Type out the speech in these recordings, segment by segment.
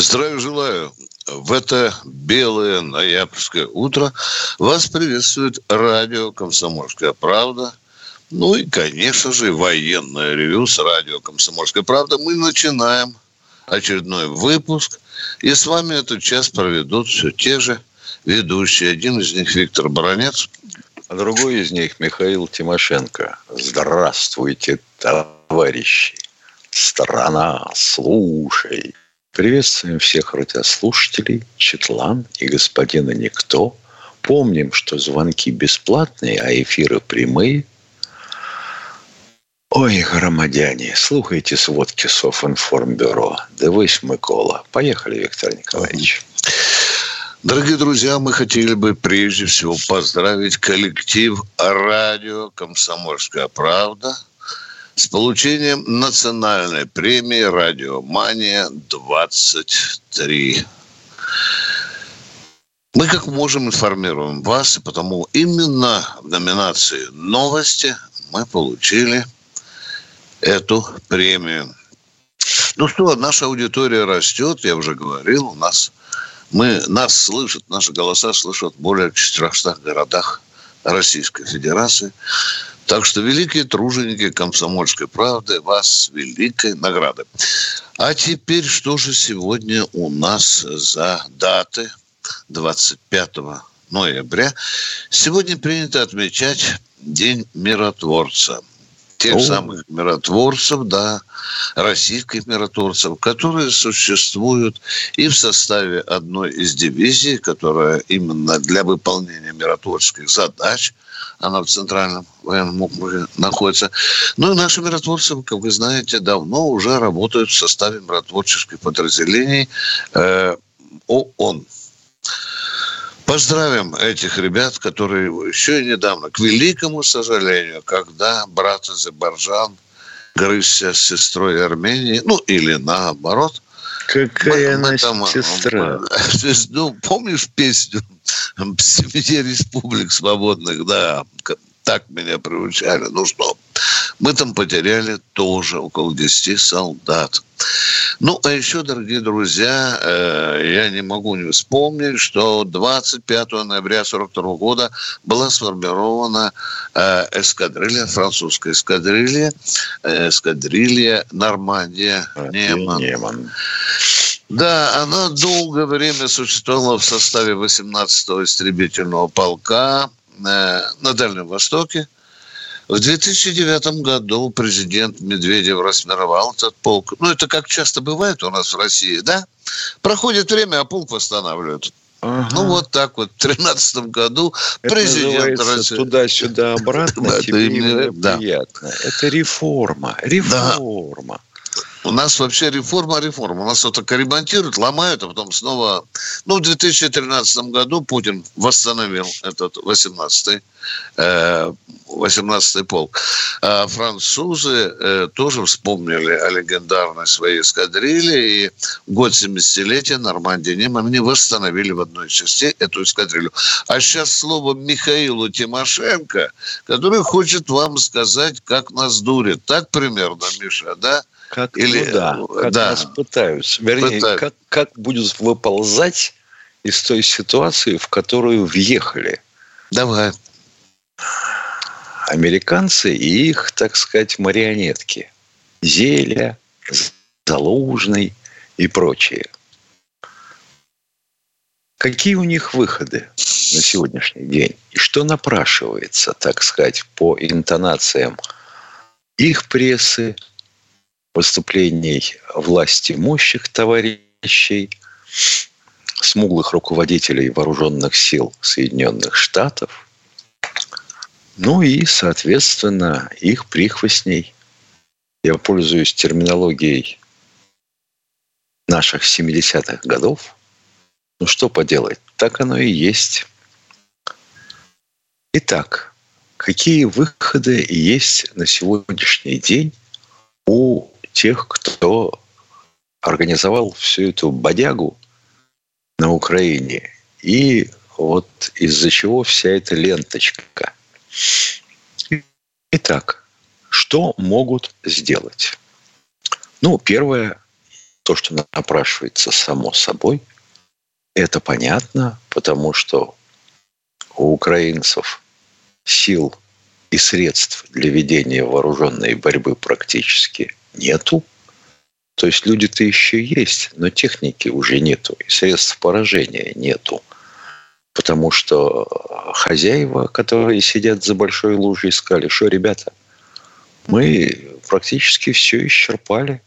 Здравия желаю. В это белое ноябрьское утро вас приветствует радио «Комсомольская правда». Ну и, конечно же, военное ревю с радио «Комсомольская правда». Мы начинаем очередной выпуск. И с вами этот час проведут все те же ведущие. Один из них Виктор Баранец. А другой из них Михаил Тимошенко. Здравствуйте, товарищи. Страна, слушай. Приветствуем всех радиослушателей, Четлан и господина Никто. Помним, что звонки бесплатные, а эфиры прямые. Ой, громадяне, слухайте сводки Софинформбюро. Дивись, Микола. Поехали, Виктор Николаевич. Дорогие друзья, мы хотели бы прежде всего поздравить коллектив радио «Комсомольская правда» с получением национальной премии «Радиомания-23». Мы как можем информируем вас, и потому именно в номинации «Новости» мы получили эту премию. Ну что, наша аудитория растет, я уже говорил, у нас мы, нас слышат, наши голоса слышат в более 400 городах Российской Федерации. Так что великие труженики комсомольской правды, вас великой награды. А теперь что же сегодня у нас за даты 25 ноября? Сегодня принято отмечать День миротворца тех О. самых миротворцев, да, российских миротворцев, которые существуют и в составе одной из дивизий, которая именно для выполнения миротворческих задач – она в Центральном военном округе находится. Ну и наши миротворцы, как вы знаете, давно уже работают в составе миротворческих подразделений э, ООН. Поздравим этих ребят, которые еще и недавно, к великому сожалению, когда брат Азербайджан грызся с сестрой Армении, ну или наоборот. Какая мы, мы там, сестра? Ну, помнишь песню «Семье республик свободных», да, так меня приучали. Ну что, мы там потеряли тоже около 10 солдат. Ну, а еще, дорогие друзья, э, я не могу не вспомнить, что 25 ноября 1942 года была сформирована э, эскадрилья, французская эскадрилья, э, эскадрилья Нормандия, Неман. Неман. Да, она долгое время существовала в составе 18-го истребительного полка, на Дальнем Востоке. В 2009 году президент Медведев расформировал этот полк. Ну, это как часто бывает у нас в России, да? Проходит время, а полк восстанавливают. Ага. Ну, вот так вот. В 2013 году это президент России... туда-сюда, обратно, тебе неприятно. Это реформа. Реформа. У нас вообще реформа, реформа. У нас вот только ремонтируют, ломают, а потом снова... Ну, в 2013 году Путин восстановил этот 18-й 18-й э, полк. А французы э, тоже вспомнили о легендарной своей эскадрилье, и год 70-летия Нормандии Неман они восстановили в одной части эту эскадрилью. А сейчас слово Михаилу Тимошенко, который хочет вам сказать, как нас дурит. Так примерно, Миша, да? Как, Или, ну да, как да. нас пытаются. Вернее, Пытают. как, как будут выползать из той ситуации, в которую въехали. Давай. Американцы и их, так сказать, марионетки. Зеля, Залужный и прочие. Какие у них выходы на сегодняшний день? И что напрашивается, так сказать, по интонациям их прессы, выступлений власти имущих товарищей, смуглых руководителей вооруженных сил Соединенных Штатов, ну и, соответственно, их прихвостней. Я пользуюсь терминологией наших 70-х годов, Ну что поделать, так оно и есть. Итак, какие выходы есть на сегодняшний день у тех, кто организовал всю эту бодягу на Украине и вот из-за чего вся эта ленточка. Итак, что могут сделать? Ну, первое, то, что напрашивается само собой, это понятно, потому что у украинцев сил и средств для ведения вооруженной борьбы практически нету. То есть люди-то еще есть, но техники уже нету, и средств поражения нету. Потому что хозяева, которые сидят за большой лужей, сказали, что, ребята, мы практически все исчерпали.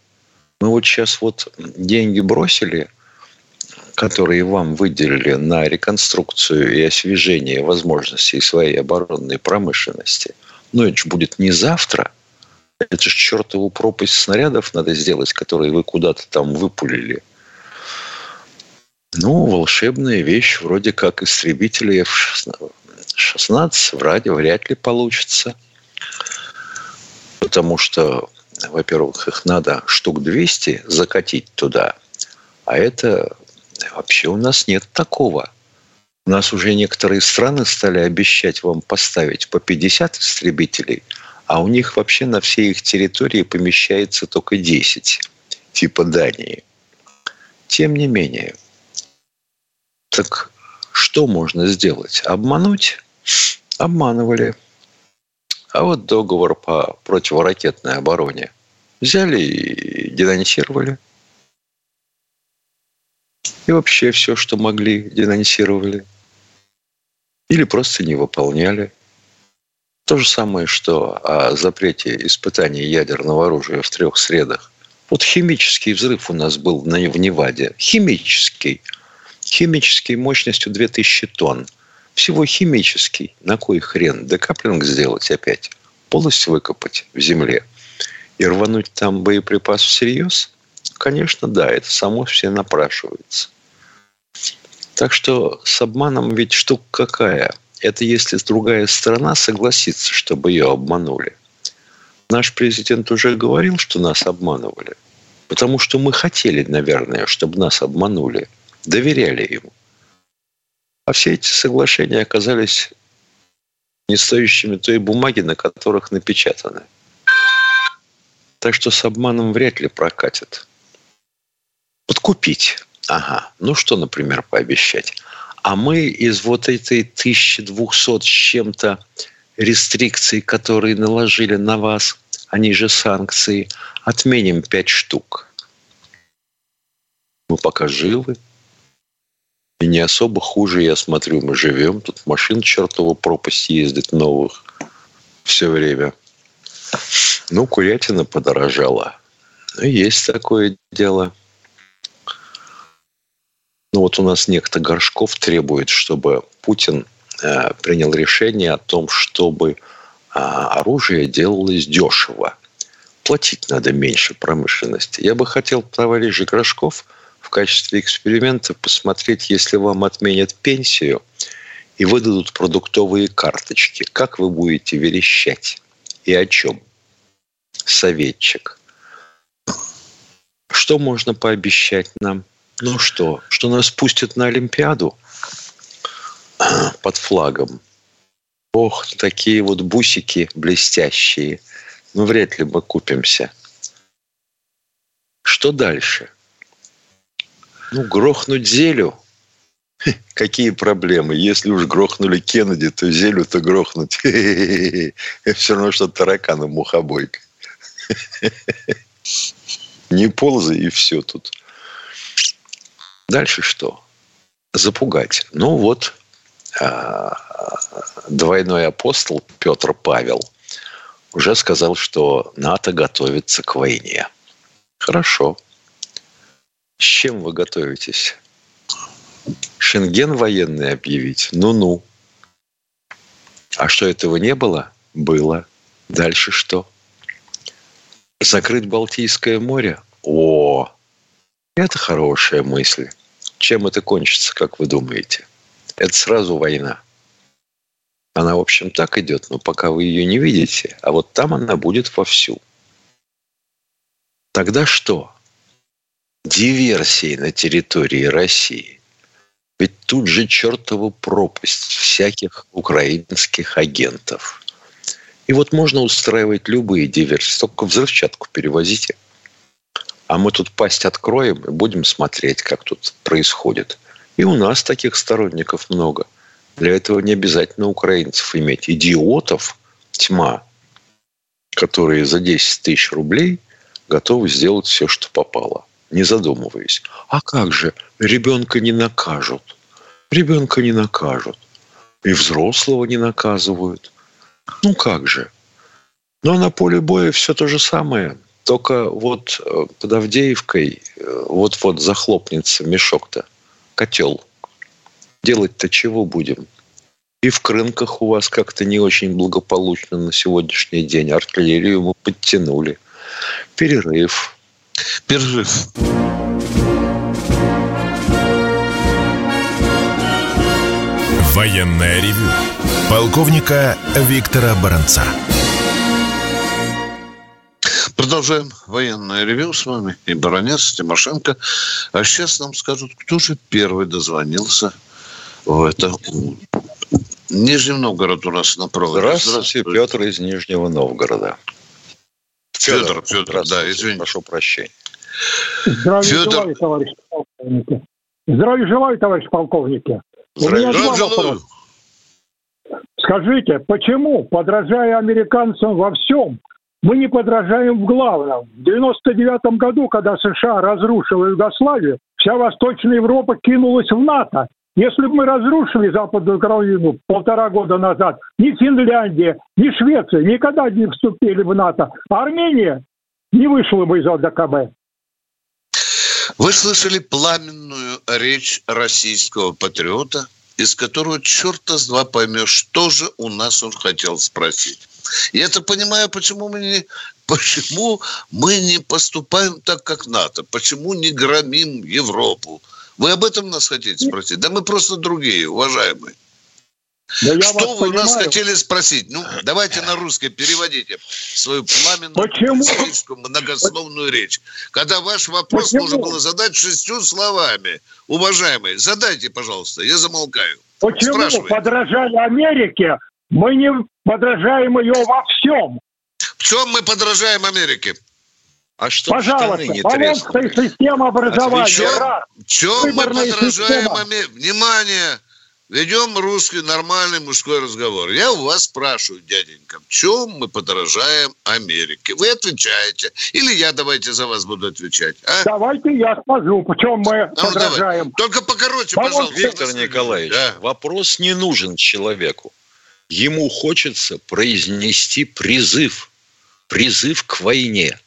Мы вот сейчас вот деньги бросили, которые вам выделили на реконструкцию и освежение возможностей своей оборонной промышленности. Но это же будет не завтра. Это же чертову пропасть снарядов надо сделать, которые вы куда-то там выпулили. Ну, волшебная вещь, вроде как истребители F-16 вряд, вряд ли получится. Потому что, во-первых, их надо штук 200 закатить туда. А это вообще у нас нет такого. У нас уже некоторые страны стали обещать вам поставить по 50 истребителей, а у них вообще на всей их территории помещается только 10, типа Дании. Тем не менее, так что можно сделать? Обмануть? Обманывали. А вот договор по противоракетной обороне взяли и денонсировали. И вообще все, что могли, денонсировали. Или просто не выполняли. То же самое, что о запрете испытаний ядерного оружия в трех средах. Вот химический взрыв у нас был в Неваде. Химический – химический мощностью 2000 тонн. Всего химический. На кой хрен? Декаплинг сделать опять. Полностью выкопать в земле. И рвануть там боеприпас всерьез? Конечно, да. Это само все напрашивается. Так что с обманом ведь штука какая? Это если другая сторона согласится, чтобы ее обманули. Наш президент уже говорил, что нас обманывали. Потому что мы хотели, наверное, чтобы нас обманули – доверяли ему. А все эти соглашения оказались не стоящими той бумаги, на которых напечатаны. Так что с обманом вряд ли прокатит. Подкупить. Ага. Ну что, например, пообещать? А мы из вот этой 1200 с чем-то рестрикций, которые наложили на вас, они же санкции, отменим 5 штук. Мы пока живы, и не особо хуже, я смотрю, мы живем. Тут машин чертова пропасть ездит новых все время. Ну, курятина подорожала. Ну, есть такое дело. Ну, вот у нас некто Горшков требует, чтобы Путин э, принял решение о том, чтобы э, оружие делалось дешево. Платить надо меньше промышленности. Я бы хотел, товарищ Горшков, качестве эксперимента посмотреть, если вам отменят пенсию и выдадут продуктовые карточки, как вы будете верещать и о чем? Советчик. Что можно пообещать нам? Ну что, что нас пустят на Олимпиаду под флагом? Ох, такие вот бусики блестящие. Ну, вряд ли мы купимся. Что дальше? Ну, грохнуть Зелю? Какие проблемы? Если уж грохнули Кеннеди, то Зелю-то грохнуть. Все равно, что таракана мухобойка. Не ползай, и все тут. Дальше что? Запугать. Ну вот, а, двойной апостол Петр Павел уже сказал, что НАТО готовится к войне. Хорошо. С чем вы готовитесь? Шенген военный объявить? Ну-ну. А что этого не было? Было. Дальше что? Закрыть Балтийское море? О, это хорошая мысль. Чем это кончится, как вы думаете? Это сразу война. Она, в общем, так идет, но пока вы ее не видите, а вот там она будет вовсю. Тогда что? Диверсии на территории России. Ведь тут же чертова пропасть всяких украинских агентов. И вот можно устраивать любые диверсии, только взрывчатку перевозите. А мы тут пасть откроем и будем смотреть, как тут происходит. И у нас таких сторонников много. Для этого не обязательно украинцев иметь. Идиотов тьма, которые за 10 тысяч рублей готовы сделать все, что попало, не задумываясь. А как же ребенка не накажут? Ребенка не накажут. И взрослого не наказывают. Ну как же? Но на поле боя все то же самое. Только вот э, под Авдеевкой э, вот-вот захлопнется мешок-то, котел. Делать-то чего будем? И в Крынках у вас как-то не очень благополучно на сегодняшний день. Артиллерию мы подтянули. Перерыв. Перерыв. Военная ревю. Полковника Виктора Баранца. Продолжаем военное ревю с вами и Баранец, Тимошенко. А сейчас нам скажут, кто же первый дозвонился в это Нижний Новгород у нас на проводе. Здравствуйте, Здравствуйте. Петр из Нижнего Новгорода. Федор, Федор, Федор да, извините. Прошу прощения. Здравия Федор... желаю, товарищ полковники. Здравия желаю, товарищ полковники. Здравия желаю. Скажите, почему, подражая американцам во всем, мы не подражаем в главном? В 99 году, когда США разрушила Югославию, вся Восточная Европа кинулась в НАТО. Если бы мы разрушили Западную Украину полтора года назад, ни Финляндия, ни Швеция никогда не вступили в НАТО, а Армения не вышла бы из ОДКБ. Вы слышали пламенную речь российского патриота, из которого черта с два поймешь, что же у нас он хотел спросить. Я это понимаю, почему мы не, почему мы не поступаем так, как НАТО, почему не громим Европу, вы об этом нас хотите спросить? Да мы просто другие, уважаемые. Да Что вы понимаю. нас хотели спросить? Ну, давайте на русский переводите свою пламенную многословную речь. Когда ваш вопрос Почему? нужно было задать шестью словами. Уважаемые, задайте, пожалуйста, я замолкаю. Почему, подражая Америке, мы не подражаем ее во всем? В чем мы подражаем Америке? А что Пожалуйста, штаны не трескали? система образования. В чем мы подражаем Америке? Внимание! Ведем русский нормальный мужской разговор. Я у вас спрашиваю, дяденька, в чем мы подражаем Америке? Вы отвечаете. Или я давайте за вас буду отвечать. А? Давайте я скажу, в чем мы ну, подражаем. Давай. Только покороче, Давай. пожалуйста. Виктор Николаевич, да. вопрос не нужен человеку. Ему хочется произнести призыв. Призыв к войне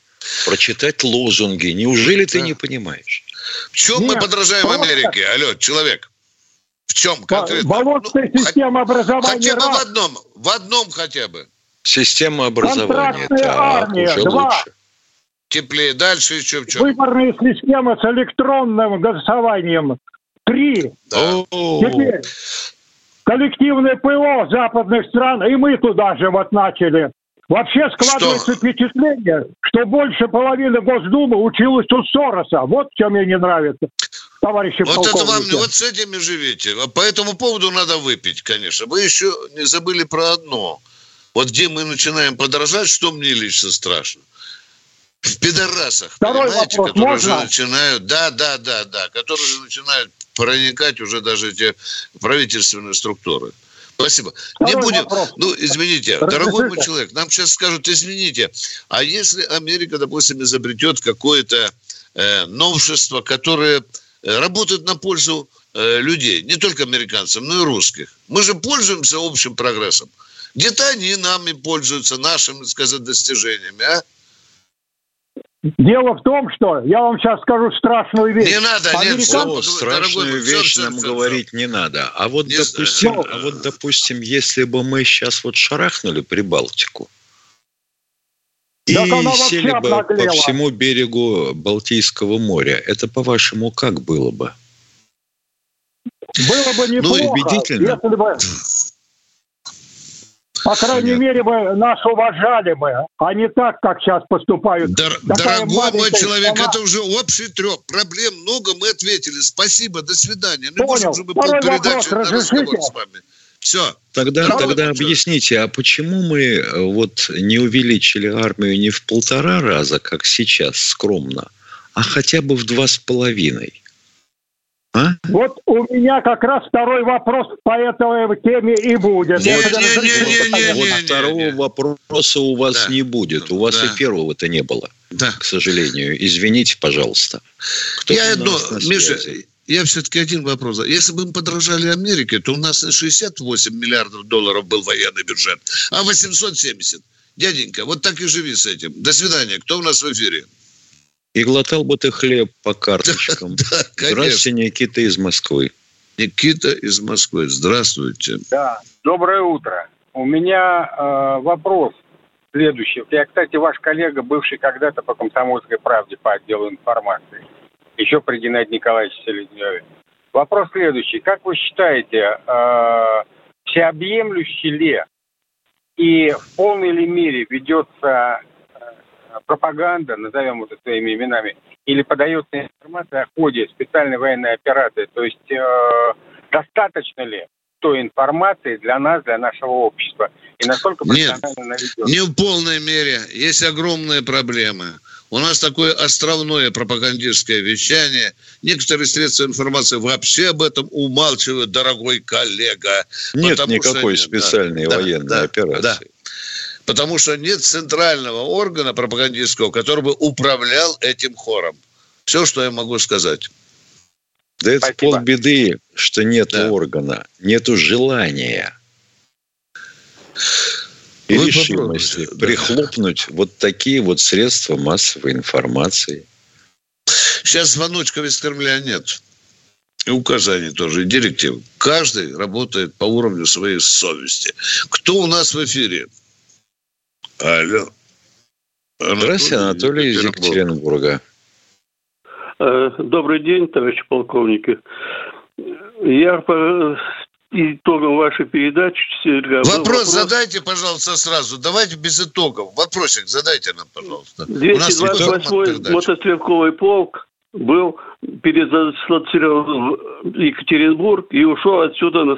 прочитать лозунги. Неужели ты не понимаешь? В чем Нет, мы подражаем просто... Америке? Алло, человек. В чем конкретно? Болотная ну, система образования. Хотя бы в одном. В одном хотя бы. Система образования. Так, армия, уже два. лучше. Теплее. Дальше еще в чем? Выборная система с электронным голосованием. Три. Да. Теперь коллективное ПО западных стран, и мы туда же вот начали. Вообще складывается что? впечатление, что больше половины Госдумы училась у Сороса. Вот в чем мне не нравится, товарищи Вот это вам, вот с этими живете. По этому поводу надо выпить, конечно. Вы еще не забыли про одно. Вот где мы начинаем подражать, что мне лично страшно. В пидорасах, Второй понимаете, вопрос, которые можно? уже начинают, да, да, да, да, которые уже начинают проникать уже даже эти правительственные структуры. Спасибо. Второй не будем. Вопрос. Ну, извините, Разрешите. дорогой мой человек, нам сейчас скажут, извините, а если Америка, допустим, изобретет какое-то э, новшество, которое э, работает на пользу э, людей, не только американцам, но и русских. Мы же пользуемся общим прогрессом. Где-то они нами пользуются, нашими, сказать, достижениями, а? Дело в том, что я вам сейчас скажу страшную вещь. Не надо, нет, Американ... страшную дорогой, вещь нам все, говорить не надо. А вот, не допустим, знаю. а вот, допустим, если бы мы сейчас вот шарахнули Прибалтику и сели бы по всему берегу Балтийского моря, это, по-вашему, как было бы? Было бы Ну, неплохо, убедительно. если бы, по крайней Понятно. мере, бы нас уважали бы, а не так, как сейчас поступают. Дор- Такая дорогой мой человек, страна. это уже общий трек. Проблем много, мы ответили. Спасибо, до свидания. Не Понял. можем же мы Второй полпередачи вопрос на разрешите? разговор с вами. Все. Тогда, Второй тогда вопрос. объясните, а почему мы э, вот не увеличили армию не в полтора раза, как сейчас, скромно, а хотя бы в два с половиной? А? Вот у меня как раз второй вопрос по этой теме и будет. Вот второго вопроса у вас Да. не будет. У вас Да. и первого-то не было, Да. к сожалению. Извините, пожалуйста. Кто я одно, на Миша, я все-таки один вопрос. Если бы мы подражали Америке, то у нас не 68 миллиардов долларов был военный бюджет, а 870. Дяденька, вот так и живи с этим. До свидания. Кто у нас в эфире? И глотал бы ты хлеб по карточкам. Да, конечно. Здравствуйте, Никита из Москвы. Никита из Москвы. Здравствуйте. Да, доброе утро. У меня э, вопрос следующий. Я, кстати, ваш коллега, бывший когда-то по «Комсомольской правде» по отделу информации, еще при Геннадии Николаевиче Селезневе. Вопрос следующий. Как вы считаете, э, всеобъемлющий ли и в полной ли мере ведется пропаганда, назовем это своими именами, или подается информация о ходе специальной военной операции? То есть э, достаточно ли той информации для нас, для нашего общества? И насколько Нет, профессионально она ведется? Не в полной мере. Есть огромные проблемы. У нас такое островное пропагандистское вещание. Некоторые средства информации вообще об этом умалчивают, дорогой коллега. Нет что никакой нет, специальной да, военной да, операции. да. Потому что нет центрального органа пропагандистского, который бы управлял этим хором. Все, что я могу сказать. Да это Спасибо. полбеды, что нет Да. органа, нету желания и Вы решимости да. прихлопнуть вот такие вот средства массовой информации. Сейчас звоночков из Кремля нет. И указаний тоже, и директив. Каждый работает по уровню своей совести. Кто у нас в эфире? Алло. Здравствуйте, Анатолий из Екатеринбурга. Э, Добрый день, товарищи полковники. Я по итогам вашей передачи... Серега, был Вопрос, задайте, пожалуйста, сразу. Давайте без итогов. Вопросик задайте нам, пожалуйста. У нас итог 228-й передачи. мотострелковый полк был передислоцирован в Екатеринбург и ушел отсюда на,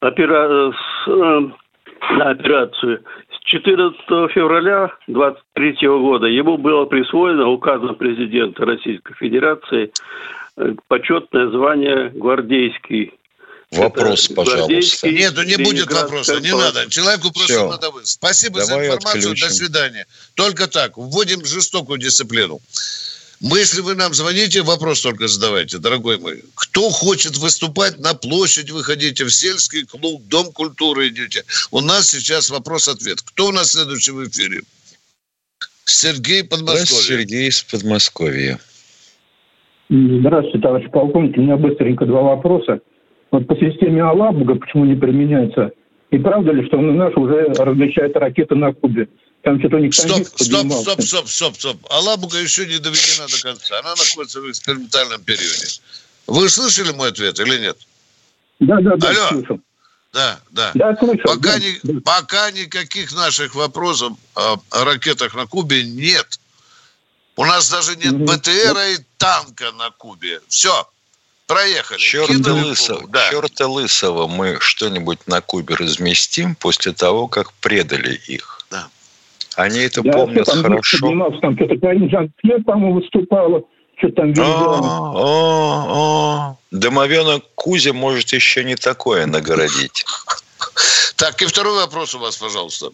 опера- э, на операцию. С 14 февраля 23 года ему было присвоено указом президента Российской Федерации э, почетное звание гвардейский. Вопрос, Это пожалуйста. Нет, ну не будет вопроса, не надо. Человеку просто Всё. надо вы. Спасибо Давай за информацию, отключим. до свидания. Только так, вводим жестокую дисциплину. Мы, если вы нам звоните, вопрос только задавайте, дорогой мой. Кто хочет выступать на площадь, выходите в сельский клуб, дом культуры идете. У нас сейчас вопрос-ответ. Кто у нас следующий в эфире? Сергей Здравствуйте, Подмосковье. Сергей из Подмосковья. Здравствуйте, товарищ полковник. У меня быстренько два вопроса. Вот по системе Алабуга почему не применяется? И правда ли, что наши уже размещают ракеты на Кубе? Там что-то них Стоп, стоп, стоп, стоп, стоп, стоп. Алабуга еще не доведена до конца. Она находится в экспериментальном периоде. Вы слышали мой ответ или нет? Да, да, да, Алло. слышал. Да, да. Да, слышал. Пока, да, ни- да. пока никаких наших вопросов о, о ракетах на Кубе нет. У нас даже нет. БТРа и танка на Кубе. Все, проехали. Черта лысого, да. черта лысого мы что-нибудь на Кубе разместим после того, как предали их. Да. Они это Да, помнят что там хорошо. поднимался, там что-то Карин по-моему, выступала. Что там А, визуально. а, а. Домовенок Кузя может еще не такое нагородить. Так, и второй вопрос у вас, пожалуйста.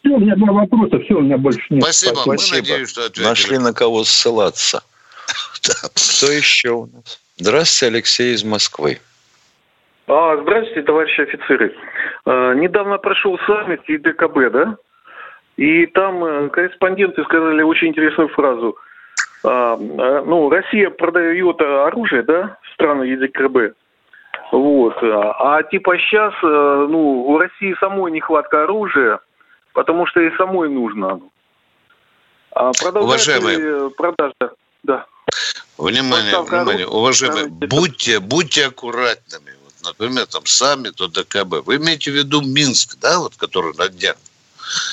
Все, у меня два вопроса, все, у меня больше нет. Спасибо. Мы Спасибо. надеюсь, что ответили. Нашли на кого ссылаться. Кто еще у нас? Здравствуйте, Алексей из Москвы. А, здравствуйте, товарищи офицеры. А, недавно прошел саммит ЕДКБ, да? И там э, корреспонденты сказали очень интересную фразу. А, а, ну, Россия продает э, оружие, да, в страны ЕДКБ. Вот. А, а типа сейчас, ну, у России самой нехватка оружия, потому что и самой нужно. А продолжается Уважаемые. продажа? Да. Внимание, Поставка внимание, уважаемые, будьте, будьте аккуратными. Вот, например, там саммит ОДКБ. Вы имеете в виду Минск, да, вот, который на днях?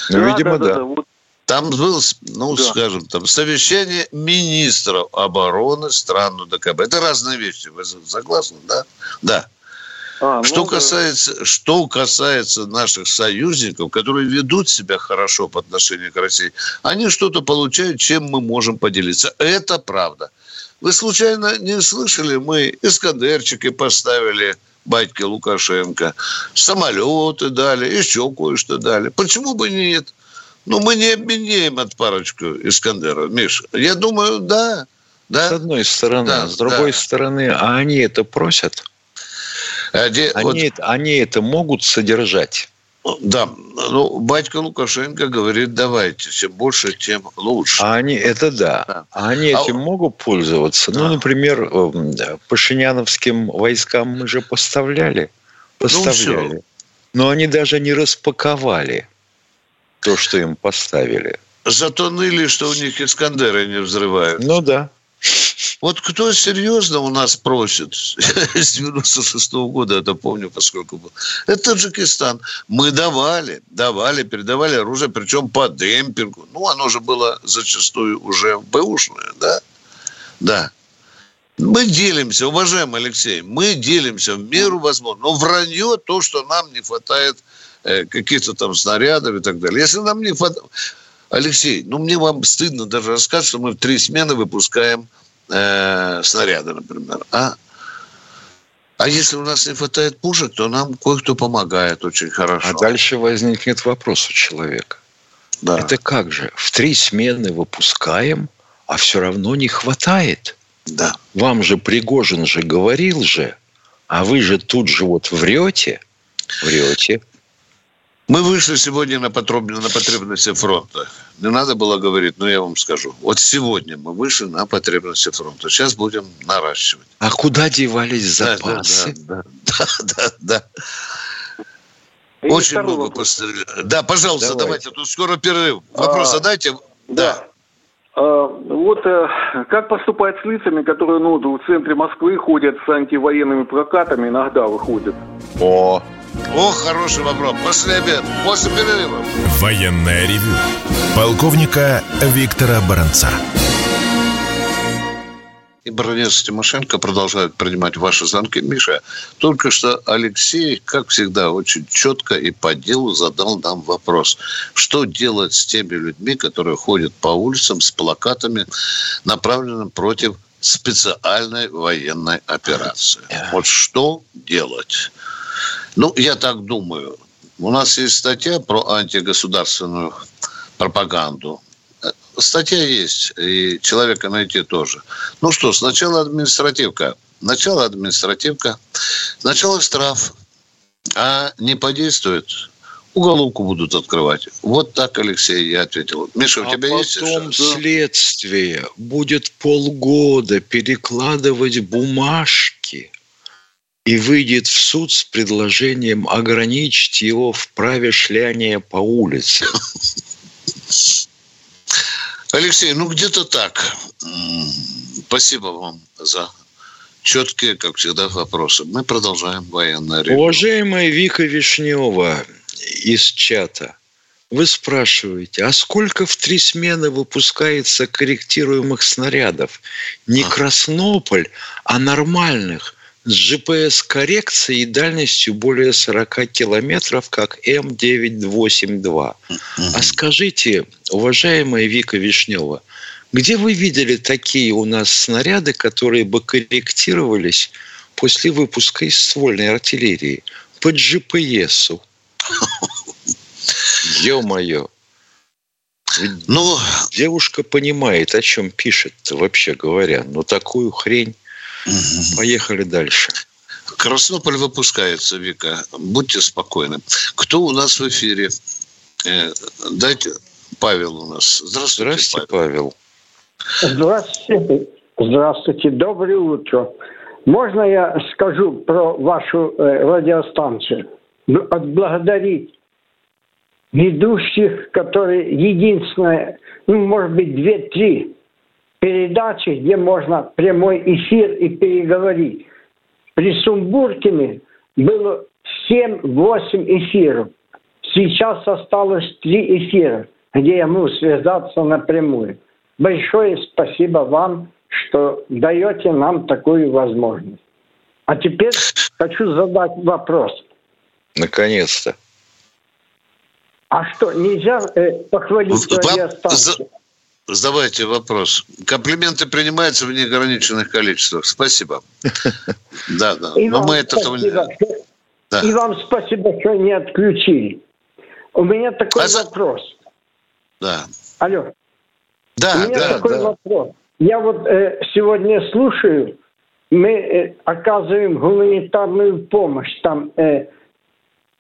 Ну, да, видимо, да. да. да. Там был, ну, да. скажем, там совещание министров обороны стран ОДКБ. Это разные вещи. Вы согласны, да? Да. А, что, ну, касается, да. что касается наших союзников, которые ведут себя хорошо по отношению к России, они что-то получают, чем мы можем поделиться. Это правда. Вы случайно не слышали, мы Искандерчики поставили батьке Лукашенко, самолеты дали, еще кое-что дали. Почему бы нет? Ну, мы не обменяем от парочку Искандеров, Миша. Я думаю, да. да. С одной стороны. Да, с другой да. стороны, а они это просят? Они, вот... они это могут содержать? Да, ну, батька Лукашенко говорит, давайте, чем больше, тем лучше. А они, это да. да. А они а... этим могут пользоваться? Ну, да. Ну, например, эм, Пашиняновским войскам мы же поставляли. Ну, поставляли. Ну, Но они даже не распаковали то, что им поставили. Зато ныли, что у них Искандеры не взрывают. Ну да. Вот кто серьезно у нас просит с 96 -го года, это помню, поскольку был, это Таджикистан. Мы давали, давали, передавали оружие, причем по демпингу. Ну, оно же было зачастую уже бэушное, да? Да. Мы делимся, уважаемый Алексей, мы делимся в меру возможно. Но вранье то, что нам не хватает э, каких-то там снарядов и так далее. Если нам не хватает... Алексей, ну мне вам стыдно даже рассказать, что мы в три смены выпускаем э, снаряды, например. А, а если у нас не хватает пушек, то нам кое-кто помогает очень хорошо. А дальше возникнет вопрос у человека. Да. Это как же? В три смены выпускаем, а все равно не хватает. Да. Вам же Пригожин же говорил же, а вы же тут же вот врете, врете. Мы вышли сегодня на, потреб... на потребности фронта. Не надо было говорить, но я вам скажу. Вот сегодня мы вышли на потребности фронта. Сейчас будем наращивать. А куда девались запасы? Да, да, да. да, да. Очень много постреляли. Да, пожалуйста, давайте. давайте. Тут скоро перерыв. Вопрос а, задайте. Да. да. А, вот э, как поступать с лицами, которые ну, в центре Москвы ходят с антивоенными прокатами, иногда выходят? О, о, хороший вопрос. После обеда, после перерыва. Военная ревю. Полковника Виктора Баранца. И Баранец Тимошенко продолжают принимать ваши звонки. Миша, только что Алексей, как всегда, очень четко и по делу задал нам вопрос. Что делать с теми людьми, которые ходят по улицам с плакатами, направленными против специальной военной операции? Вот что делать? Ну, я так думаю. У нас есть статья про антигосударственную пропаганду. Статья есть, и человека найти тоже. Ну что, сначала административка. Начало административка. Сначала штраф. А не подействует, уголовку будут открывать. Вот так, Алексей, я ответил. Миша, у а тебя есть? потом следствие будет полгода перекладывать бумажки и выйдет в суд с предложением ограничить его в праве шляния по улице. Алексей, ну где-то так. Спасибо вам за четкие, как всегда, вопросы. Мы продолжаем военное ревю. Уважаемая Вика Вишнева из чата, вы спрашиваете, а сколько в три смены выпускается корректируемых снарядов? Не а. Краснополь, а нормальных с GPS-коррекцией и дальностью более 40 километров, как М982. А скажите, уважаемая Вика Вишнева, где вы видели такие у нас снаряды, которые бы корректировались после выпуска из ствольной артиллерии по GPS-у? Ё-моё. ну, девушка понимает, о чем пишет, вообще говоря. Но такую хрень. Поехали дальше. Краснополь выпускается, Вика. Будьте спокойны. Кто у нас в эфире? Э, дайте Павел у нас. Здравствуйте, Здравствуйте Павел. Павел. Здравствуйте. Здравствуйте. Доброе утро. Можно я скажу про вашу э, радиостанцию? Ну, отблагодарить ведущих, которые единственное, ну, может быть, две-три передачи, где можно прямой эфир и переговорить. При Сумбуркине было 7-8 эфиров. Сейчас осталось 3 эфира, где я могу связаться напрямую. Большое спасибо вам, что даете нам такую возможность. А теперь хочу задать вопрос. Наконец-то. А что, нельзя э, похвалить радиостанцию? Задавайте вопрос. Комплименты принимаются в неограниченных количествах. Спасибо. Да, да. Но мы это... И вам спасибо, что не отключили. У меня такой а вопрос. Да. Алло. Да, У меня да, такой да. вопрос. Я вот э, сегодня слушаю, мы э, оказываем гуманитарную помощь. Там э,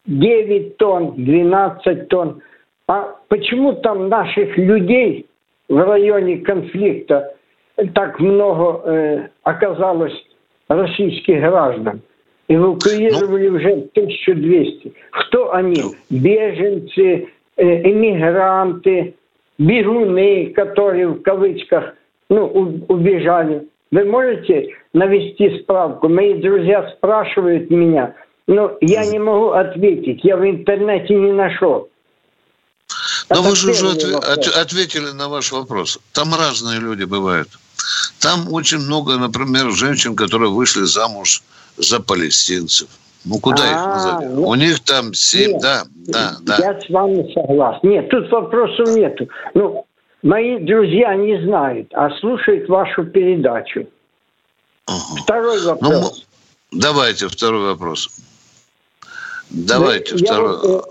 9 тонн, 12 тонн. А почему там наших людей в районе конфликта так много э, оказалось российских граждан? Эвакуировали ну, уже 1200. Кто они? Ну, Беженцы, э, эмигранты, бегуны, которые в кавычках ну, убежали. Вы можете навести справку? Мои друзья спрашивают меня, но я не могу ответить. Я в интернете не нашел. Но вы же уже отв... ответили на ваш вопрос. Там разные люди бывают. Там очень много, например, женщин, которые вышли замуж за палестинцев. Ну, куда их а, назовем? Ну, У них там семь, да, да, да. Я с вами согласен. Нет, тут вопросов нету. Ну, мои друзья не знают, а слушают вашу передачу. Ага. Второй ну, вопрос. Ну, давайте второй вопрос. Давайте я, второй. Я э,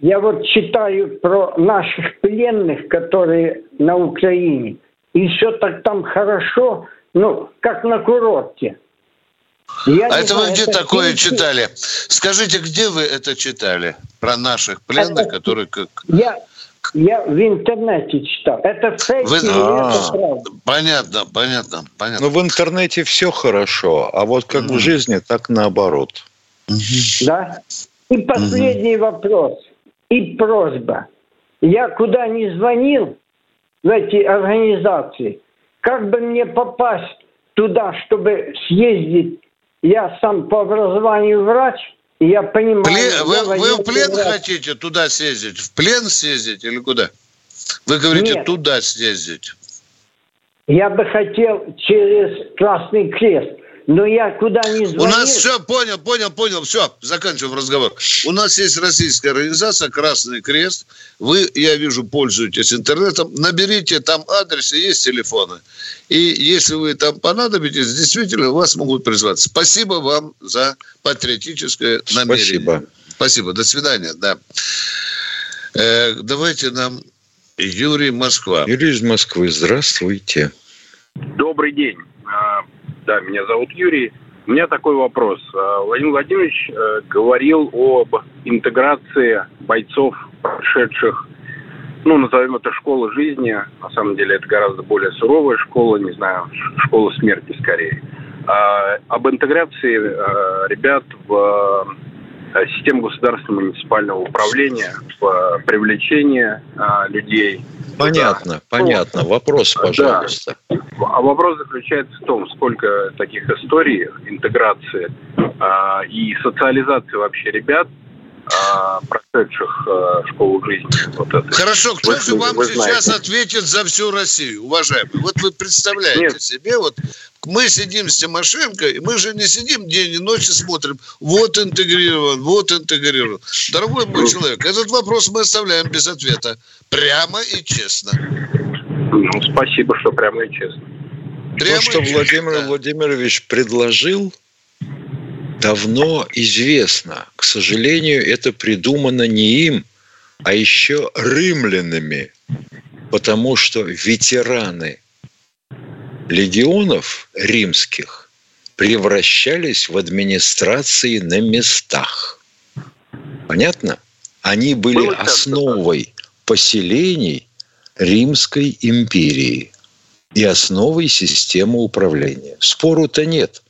я вот читаю про наших пленных, которые на Украине, и все так там хорошо, ну, как на курорте. Я а это знаю, вы где это такое фильм... читали? Скажите, где вы это читали? Про наших пленных, это... которые как... Я, я в интернете читал. Это фейк вы... а, это правда. Понятно, понятно, понятно. Ну, в интернете все хорошо, а вот как mm. в жизни, так наоборот. Да? И последний mm вопрос. И просьба. Я куда не звонил в эти организации, как бы мне попасть туда, чтобы съездить я сам по образованию врач, и я понимаю... Плен, вы, вы в плен врач. хотите туда съездить? В плен съездить или куда? Вы говорите, Нет. туда съездить. Я бы хотел через Красный Крест. Но я куда не звонил... У нас все, понял, понял, понял, все, заканчиваем разговор. У нас есть российская организация «Красный крест». Вы, я вижу, пользуетесь интернетом. Наберите там адрес и есть телефоны. И если вы там понадобитесь, действительно, вас могут призвать. Спасибо вам за патриотическое намерение. Спасибо. Спасибо. До свидания. Да. Э, давайте нам Юрий Москва. Юрий из Москвы. Здравствуйте. Добрый день. Да, меня зовут Юрий. У меня такой вопрос. А, Владимир Владимирович э, говорил об интеграции бойцов, прошедших, ну, назовем это школа жизни. На самом деле это гораздо более суровая школа, не знаю, школа смерти скорее. А, об интеграции э, ребят в э, систему государственного муниципального управления, в привлечение людей Понятно, да. понятно. Вопрос, пожалуйста. Да. А вопрос заключается в том, сколько таких историй интеграции э, и социализации вообще ребят, прошедших э, школу жизни. Вот это. Хорошо, кто вы, же вам вы сейчас знаете. ответит за всю Россию, уважаемый? Вот вы представляете Нет. себе, вот мы сидим с Тимошенко, и мы же не сидим день и ночь и смотрим, вот интегрирован, вот интегрирован. Дорогой мой человек, этот вопрос мы оставляем без ответа. Прямо и честно. Ну, спасибо, что прямо и честно. Прямо То, что Владимир да. Владимирович предложил, давно известно. К сожалению, это придумано не им, а еще римлянами, потому что ветераны легионов римских превращались в администрации на местах. Понятно? Они были основой поселений Римской империи и основой системы управления. Спору-то нет.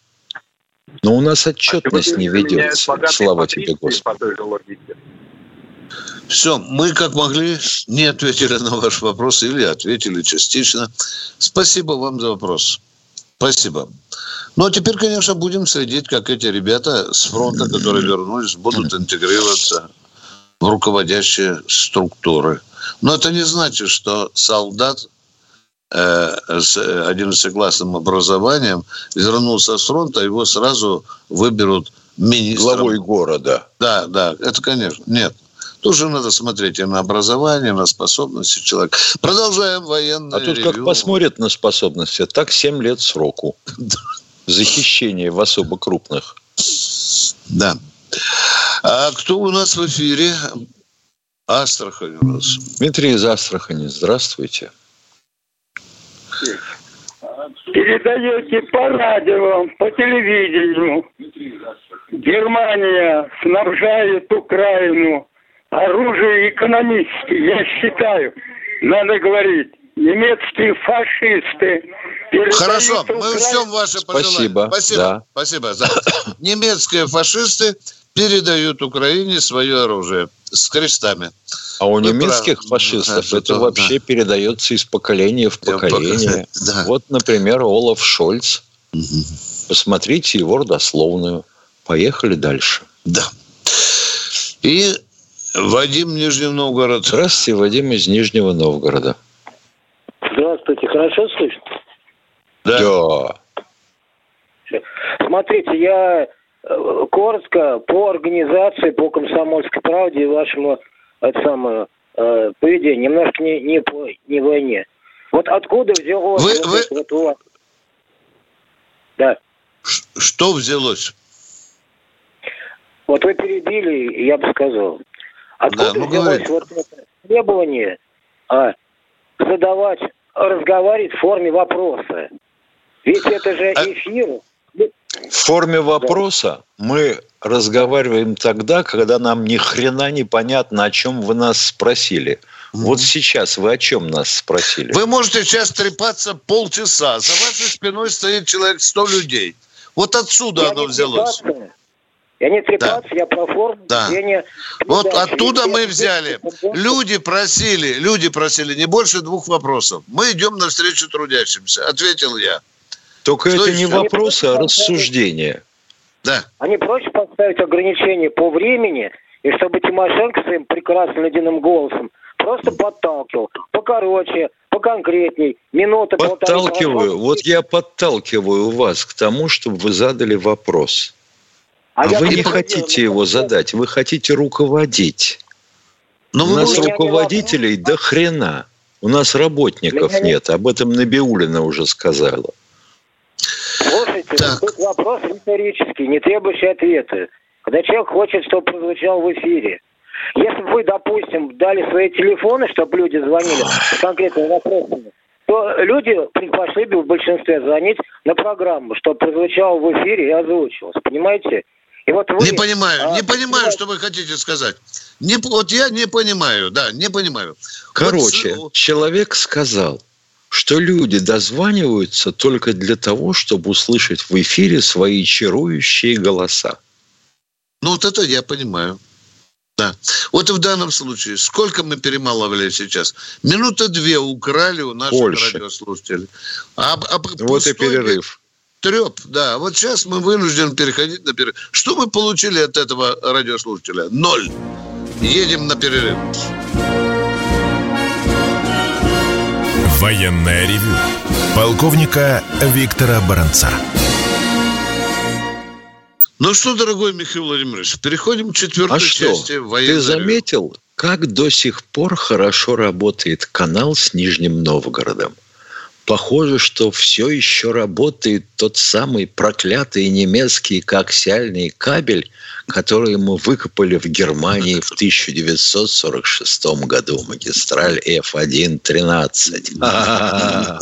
Но у нас отчетность а не ведется. Слава тебе, Господи. Все, мы как могли не ответили на ваш вопрос или ответили частично. Спасибо вам за вопрос. Спасибо. Ну, а теперь, конечно, будем следить, как эти ребята с фронта, которые вернулись, будут интегрироваться в руководящие структуры. Но это не значит, что солдат с 11-классным образованием вернулся с фронта, его сразу выберут министром. Главой города. Да, да, это, конечно, нет. Тоже надо смотреть и на образование, на способности человека. Продолжаем военное А тут ревью. как посмотрят на способности, так 7 лет сроку. За хищение в особо крупных. Да. А кто у нас в эфире? Астрахань у нас. Дмитрий из Астрахани, здравствуйте. Передаете по радио, по телевидению. Германия снабжает Украину оружие экономически, я считаю. Надо говорить, немецкие фашисты передают Хорошо, мы Украине- учтем ваши Спасибо. Спасибо. да. Спасибо. да. Немецкие фашисты передают Украине свое оружие с крестами. А у немецких фашистов Да, это да, вообще передается из поколения в поколение. да. Вот, например, Олаф Шольц. Посмотрите его родословную. Поехали дальше. Да. И Вадим Нижний Новгород. Здравствуйте, Вадим из Нижнего Новгорода. Здравствуйте, хорошо слышно? Да. Смотрите, я коротко по организации, по комсомольской правде и вашему это самое, э, поведению, немножко не, не по не войне. Вот откуда взялось Вы- вот вы- это вот у вас? Да. Что взялось? Вот вы перебили, я бы сказал. Откуда Да, ну, взялось говорите. вот это требование а, задавать, разговаривать в форме вопроса? Ведь это же А- эфир. В форме вопроса мы разговариваем тогда, когда нам ни хрена не понятно, о чем вы нас спросили. Вот сейчас вы о чем нас спросили? Вы можете сейчас трепаться полчаса. За вашей спиной стоит человек 100 людей. Вот отсюда Я оно взялось. трепаться. Я не трепаться, я про форму Да. ведения Вот передачи. оттуда мы взяли. Люди просили, люди просили не больше двух вопросов. Мы идем навстречу трудящимся, ответил я. Только Что это не еще? вопросы, а рассуждения. Да. Они проще поставить ограничения по времени, и чтобы Тимошенко своим прекрасным ледяным голосом просто подталкивал. Покороче, поконкретней, минута, полторы. Подталкиваю, вот я подталкиваю вас к тому, чтобы вы задали вопрос. А, я вы не хотите его ну, задать, вы хотите руководить. Но У вы нас меня не руководителей до хрена. У нас работников Меня не- нет. Об этом Набиулина уже сказала. Слушайте, Так. тут вопрос риторический, не требующий ответа. Когда человек хочет, чтобы прозвучал в эфире. Если бы вы, допустим, дали свои телефоны, чтобы люди звонили с конкретными вопросами, то люди предпочли бы в большинстве звонить на программу, чтобы прозвучало в эфире и озвучилось. Понимаете? И вот вы, Не понимаю, а, не понимаю, что вы хотите сказать. Не, вот я не понимаю, да, не понимаю. Короче, Вот человек сказал, что люди дозваниваются только для того, чтобы услышать в эфире свои чарующие голоса. ну вот это я понимаю. Да. Вот и в данном случае, сколько мы перемалывали сейчас? Минуты две украли у наших Больше. радиослушателей. А, а Вот и перерыв. Треп, да. Вот сейчас мы вынуждены переходить на перерыв. Что мы получили от этого радиослушателя? Ноль. Едем на перерыв. Военное ревю полковника Виктора Баранца. Ну что, дорогой Михаил Владимирович, переходим к четвертой А что, части военной ты заметил, как до сих пор хорошо работает канал с Нижним Новгородом? Похоже, что все еще работает тот самый проклятый немецкий коаксиальный кабель, который мы выкопали в Германии в 1946 году. Магистраль F1-13. А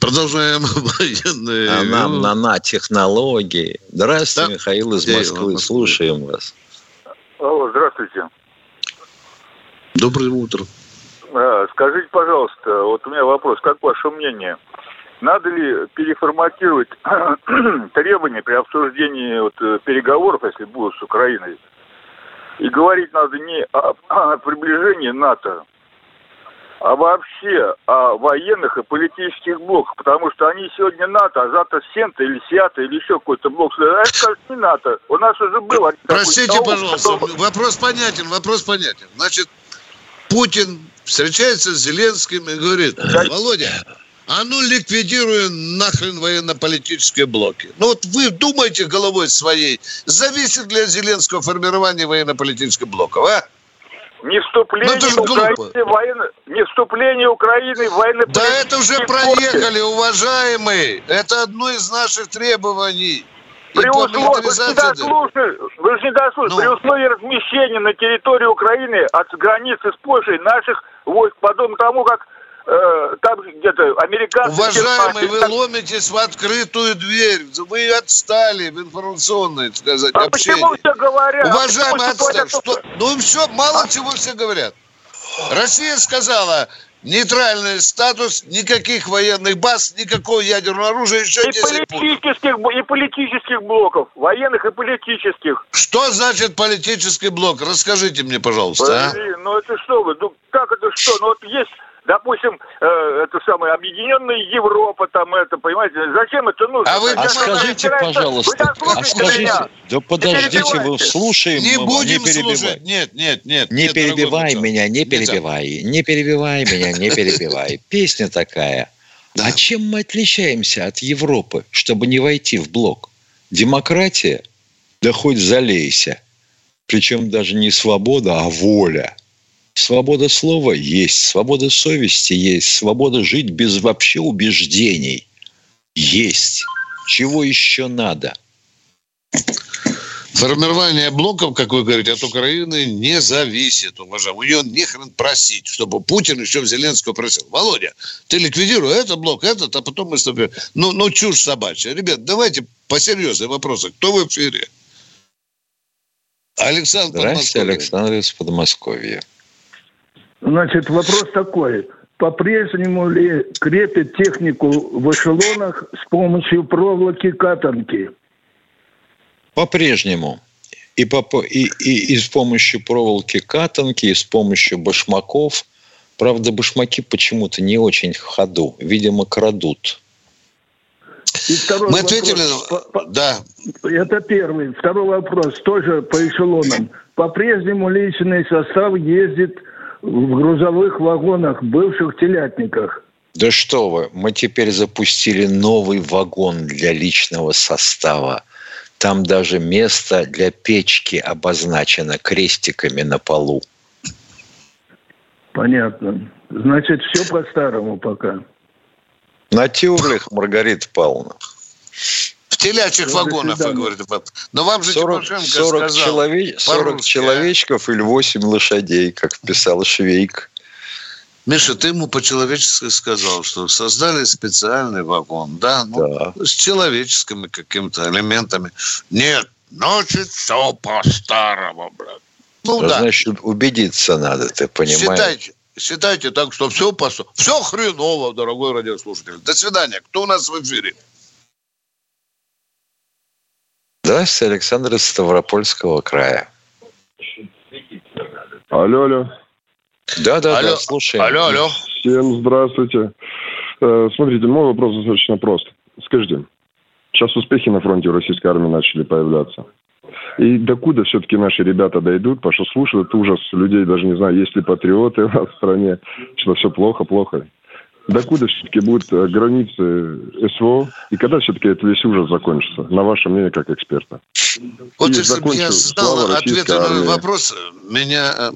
Продолжаем военное ревю. нам на технологии. Здравствуйте, Да. Михаил из Москвы. Слушаем вас. Алло, здравствуйте. Доброе утро. А, Скажите, пожалуйста, вот у меня вопрос, как ваше мнение? Надо ли переформатировать требования при обсуждении вот, э, переговоров, если будут с Украиной, И говорить надо не о, о приближении НАТО, а вообще о военных и политических блоках, потому что они сегодня НАТО, а завтра Сента или Сиата или еще какой-то блок. А это, кажется, не НАТО. У нас уже было... Простите, пожалуйста, вопрос понятен, вопрос понятен. Значит, Путин встречается с Зеленским и говорит, Володя, а ну ликвидируем нахрен военно-политические блоки. Ну вот вы думаете головой своей, зависит ли от Зеленского формирование военно-политических блоков, а? Не вступление, ну, Украины, военно... не вступление Украины в военно Да это уже проехали, уважаемый. Это одно из наших требований. При условии, вы же не дослушали, вы же не дослушали, ну. при условии размещения на территории Украины от границы с Польшей наших войск, подобно тому, как э, там где-то американцы... Уважаемый, вы ломитесь в открытую дверь. Вы отстали в информационное, так сказать, а общение. почему все говорят? Уважаемый, отстали. Что? Ну все, мало а? чего все говорят. Россия сказала, нейтральный статус, никаких военных баз, никакого ядерного оружия, еще и политических, И политических блоков, военных и политических. Что значит политический блок? Расскажите мне, пожалуйста. Подожди, а? ну это что вы, ну как это что? Ну вот есть допустим, э, это самое, Объединенная Европа, там это, понимаете, зачем это нужно? А вы а скажите, пожалуйста, а скажите, меня. да подождите, вы слушаем, не будем не слушать, нет, нет, нет. Не нет, перебивай меня, не перебивай, не перебивай меня, не перебивай. Песня такая. А чем мы отличаемся от Европы, чтобы не войти в блок? Демократия? Да хоть залейся. Причем даже не свобода, а воля – Свобода слова есть, свобода совести есть, свобода жить без вообще убеждений есть. Чего еще надо? Формирование блоков, как вы говорите, от Украины не зависит, уважаемый. Ее нехрен просить, чтобы Путин еще в Зеленского просил. Володя, ты ликвидируй этот блок, этот, а потом мы с тобой... Ну, ну чушь собачья. Ребят, давайте по серьезным вопросам. Кто в эфире? Александр Здравствуйте, Александр из Подмосковья. Значит, вопрос такой. По-прежнему ли крепят технику в эшелонах с помощью проволоки катанки? По-прежнему. И, по, и, и, и с помощью проволоки катанки, и с помощью башмаков. Правда, башмаки почему-то не очень в ходу. Видимо, крадут. И второй Мы ответили, вопрос. да. Это первый. Второй вопрос тоже по эшелонам. По-прежнему личный состав ездит в грузовых вагонах, бывших телятниках. Да что вы, мы теперь запустили новый вагон для личного состава. Там даже место для печки обозначено крестиками на полу. Понятно. Значит, все по-старому пока. На тюрлях, Маргарита Павловна. Телячьих вагонах, вы говорите. Но вам же 40, 40, сказал, человек, 40 человечков или 8 лошадей, как писал Швейк. Миша, ты ему по-человечески сказал, что создали специальный вагон, да? Ну, да. С человеческими какими-то элементами. Нет, значит, все по-старому, брат. Ну, да, да. Значит, убедиться надо, ты понимаешь? Считайте, считайте так, что все по Все хреново, дорогой радиослушатель. До свидания. Кто у нас в эфире? Здравствуйте, Александр из Ставропольского края. Алло, алло. Да, да, алло. да, слушаем. Алло, алло. Всем здравствуйте. Э, смотрите, мой вопрос достаточно прост. Скажите, сейчас успехи на фронте у российской армии начали появляться. И докуда все-таки наши ребята дойдут, потому что слушают ужас людей, даже не знаю, есть ли патриоты у нас в стране, что все плохо, плохо докуда все-таки будут э, границы СВО, и когда все-таки это весь ужас закончится, на ваше мнение как эксперта? Вот и если бы я знал ответ на этот вопрос, меня э,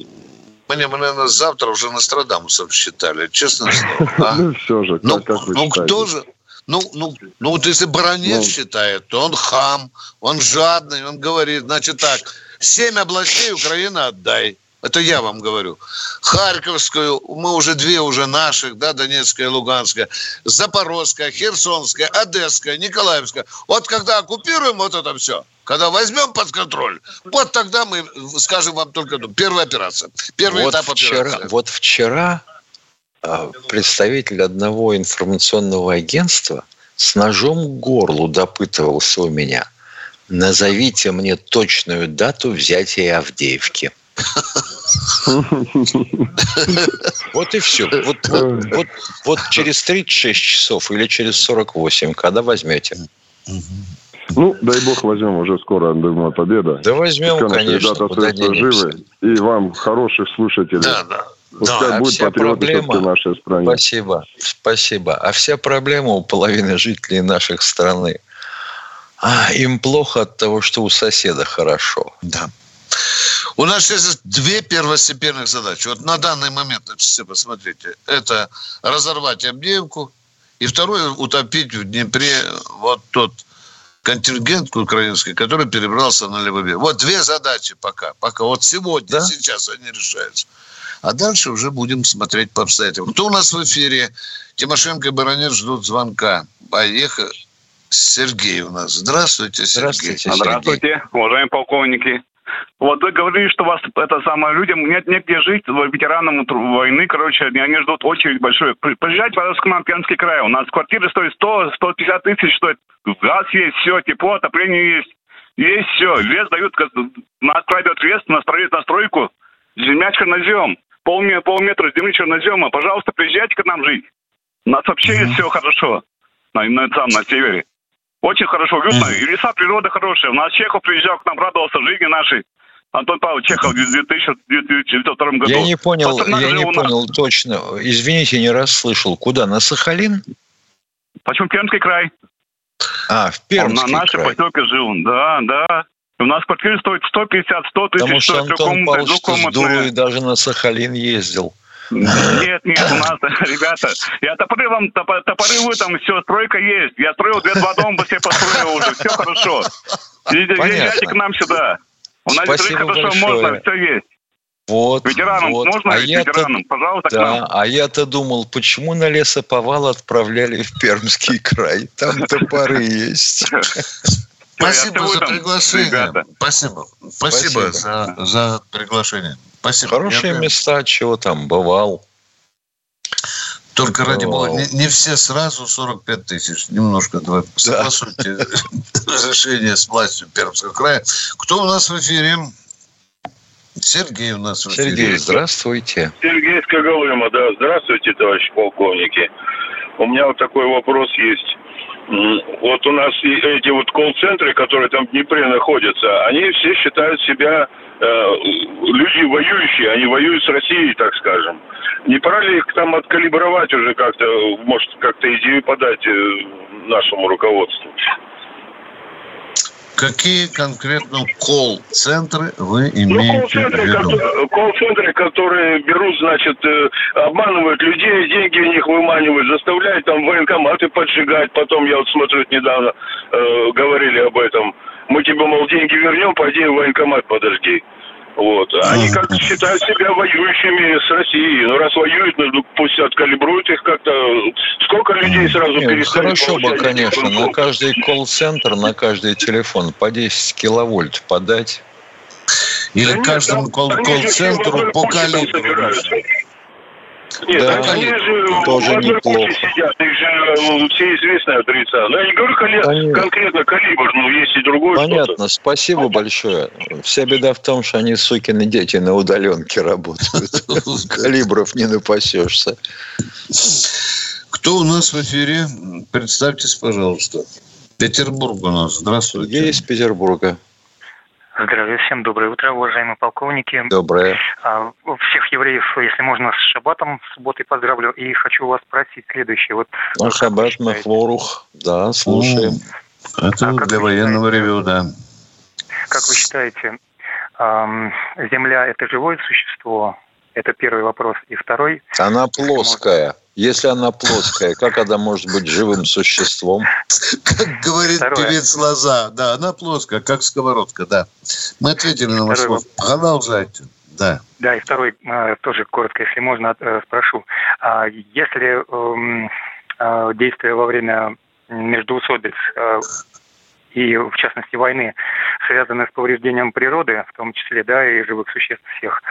мне, наверное, завтра уже Нострадамусов считали, честно слово. А? Ну, все же, ну, Ну, кто же? Ну, ну, ну, вот если Бронец ну. считает, то он хам, он жадный, он говорит, значит так, семь областей Украина отдай. Это я вам говорю. Харьковскую, мы уже две уже наших, да, Донецкая, Луганская, Запорожская, Херсонская, Одесская, Николаевская. Вот когда оккупируем вот это все, когда возьмем под контроль, вот тогда мы скажем вам только ну, первая операция, первый вот этап вчера, операции. Вот вчера а, представитель одного информационного агентства с ножом к горлу допытывался у меня. Назовите мне точную дату взятия Авдеевки. Вот и все. Вот, вот, вот, вот через 36 часов или через 48, когда возьмете? Ну, дай бог возьмем уже скоро, думаю, победа. Да возьмем, Пускай конечно. Ребята живы. И вам хороших слушателей. Да, да. Пускай Да, а будет вся проблема- нашей стране. Спасибо, спасибо. А вся проблема у половины жителей наших страны. А, им плохо от того, что у соседа хорошо. Да. У нас есть две первостепенных задачи. Вот на данный момент на часы посмотрите. Это разорвать Авдеевку. И второе, утопить в Днепре вот тот контингент украинский, который перебрался на левый. Вот две задачи пока. Пока вот сегодня, сейчас они решаются. А дальше уже будем смотреть по обстоятельствам. Кто у нас в эфире? Тимошенко и Баранец ждут звонка. Поехали. Сергей у нас. Здравствуйте, Сергей. Здравствуйте, уважаемые полковники. Вот вы говорили, что у вас это самое людям нет негде жить, ветеранам войны, короче, они ждут очередь большую. При- Приезжайте, пожалуйста, к нам в Пермский край. У нас квартиры стоят 100-150 тысяч стоит. Газ есть, все, тепло, отопление есть. Есть все. Лес дают, нас край дает лес, нас строят на стройку. Земля чернозем. Полме- полметра земли чернозема. Пожалуйста, приезжайте к нам жить. У нас вообще есть все хорошо. На, на, там, на севере. Очень хорошо, уютно. И леса, природа хорошая. У нас Чехов приезжал к нам, радовался жизни нашей. Антон Павлович Чехов в 2002 году. Я не понял, я не у нас. понял точно. Извините, не расслышал. Куда? На Сахалин? Почему Пермский край? А, в Он Пермский на нашей край. поселке жил. Да, да. У нас квартиры стоят 150, 100 тысяч, Потому что стоит Антон Павлович даже на Сахалин ездил. Нет, нет, у нас, ребята, я топоры вам, топо- топоры вы там, все, стройка есть. Я строил две, два дома себе построил уже, все хорошо. Езжайте к нам сюда. У нас Спасибо хорошо, большое. можно, все есть. Вот, Ветеранам вот. можно а ветеранам? Пожалуйста, к да, нам. а я-то думал, почему на лесоповал отправляли в Пермский край? Там топоры есть. Спасибо за приглашение. ребята. Спасибо. Спасибо, Спасибо. За, за приглашение. Спасибо. Хорошие Я- места, чего там, бывал. Только ради бога, не, не все сразу 45 тысяч. Немножко давай согласуйте разрешение с властью Пермского края. Кто у нас в эфире? Сергей у нас в эфире. Сергей, здравствуйте. Сергей из Когалыма, да. Здравствуйте, товарищи полковники. У меня вот такой вопрос есть. Вот у нас и эти вот колл-центры, которые там в Днепре находятся, они все считают себя э, люди воюющие, они воюют с Россией, так скажем. Не пора ли их там откалибровать уже как-то, может, как-то идею подать э, нашему руководству? Какие конкретно колл-центры вы Ну, имеете в колл-центры, виду? ко- колл-центры, которые берут, значит, э, обманывают людей, деньги у них выманивают, заставляют там военкоматы поджигать. Потом, я вот смотрю, недавно э, говорили об этом. Мы тебе, мол, деньги вернем, пойди в военкомат подожги. Вот. Они как считают себя воюющими с Россией. Ну, раз воюют, ну, пусть откалибруют их как-то. Сколько людей сразу Нет, перестанет хорошо бы, конечно, на каждый колл-центр, на каждый телефон по 10 киловольт подать. Или Да каждому колл-центру по калибру. Нет, Да, они же тоже в неплохо. сидят, их же все известные адреса. Ну, я не говорю Понятно. конкретно калибр, но есть и другой что-то. Понятно, спасибо большое. Вся беда в том, что они, сукины дети, на удаленке работают. Калибров не напасешься. Кто у нас в эфире? Представьтесь, пожалуйста. Петербург у нас. Здравствуйте. Я из Петербурга. Здравия всем, доброе утро, уважаемые полковники. Доброе. А, Всех евреев, если можно, с шаббатом, с субботой поздравлю. И хочу вас спросить следующее. Вот Ашабат Махворух. Да, слушаем. Это вот для военного ревю, да. как вы считаете, Земля – это живое существо? Это первый вопрос. И второй, Она плоская. Если она плоская, как она может быть живым существом? Как говорит Второе. певец Лоза. Да, она плоская, как сковородка, да. Мы ответили на ваш вопрос. Продолжайте. Да. да, и второй, э, тоже коротко, если можно, э, спрошу. А Если эм, э, действия во время междоусобиц и, в частности, войны связаны с повреждением природы, в том числе, да, и живых существ всех,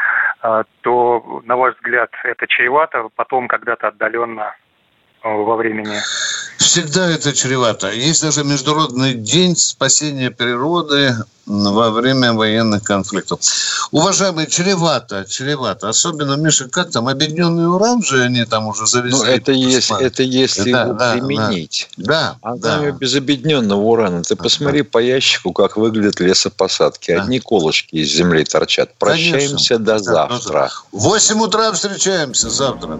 то, на ваш взгляд, это чревато потом когда-то отдаленно во времени? Всегда это чревато. Есть даже Международный день спасения природы во время военных конфликтов. Уважаемые, чревато, чревато. Особенно, Миша, как там, объединенный уран же они там уже завезли? Ну, это, есть, это если да, его да, применить. Да, а да. там без объединенного урана. Ты посмотри да. по ящику, как выглядят лесопосадки. Да. Одни колышки из земли торчат. Прощаемся Конечно. до завтра. В 8 утра встречаемся завтра.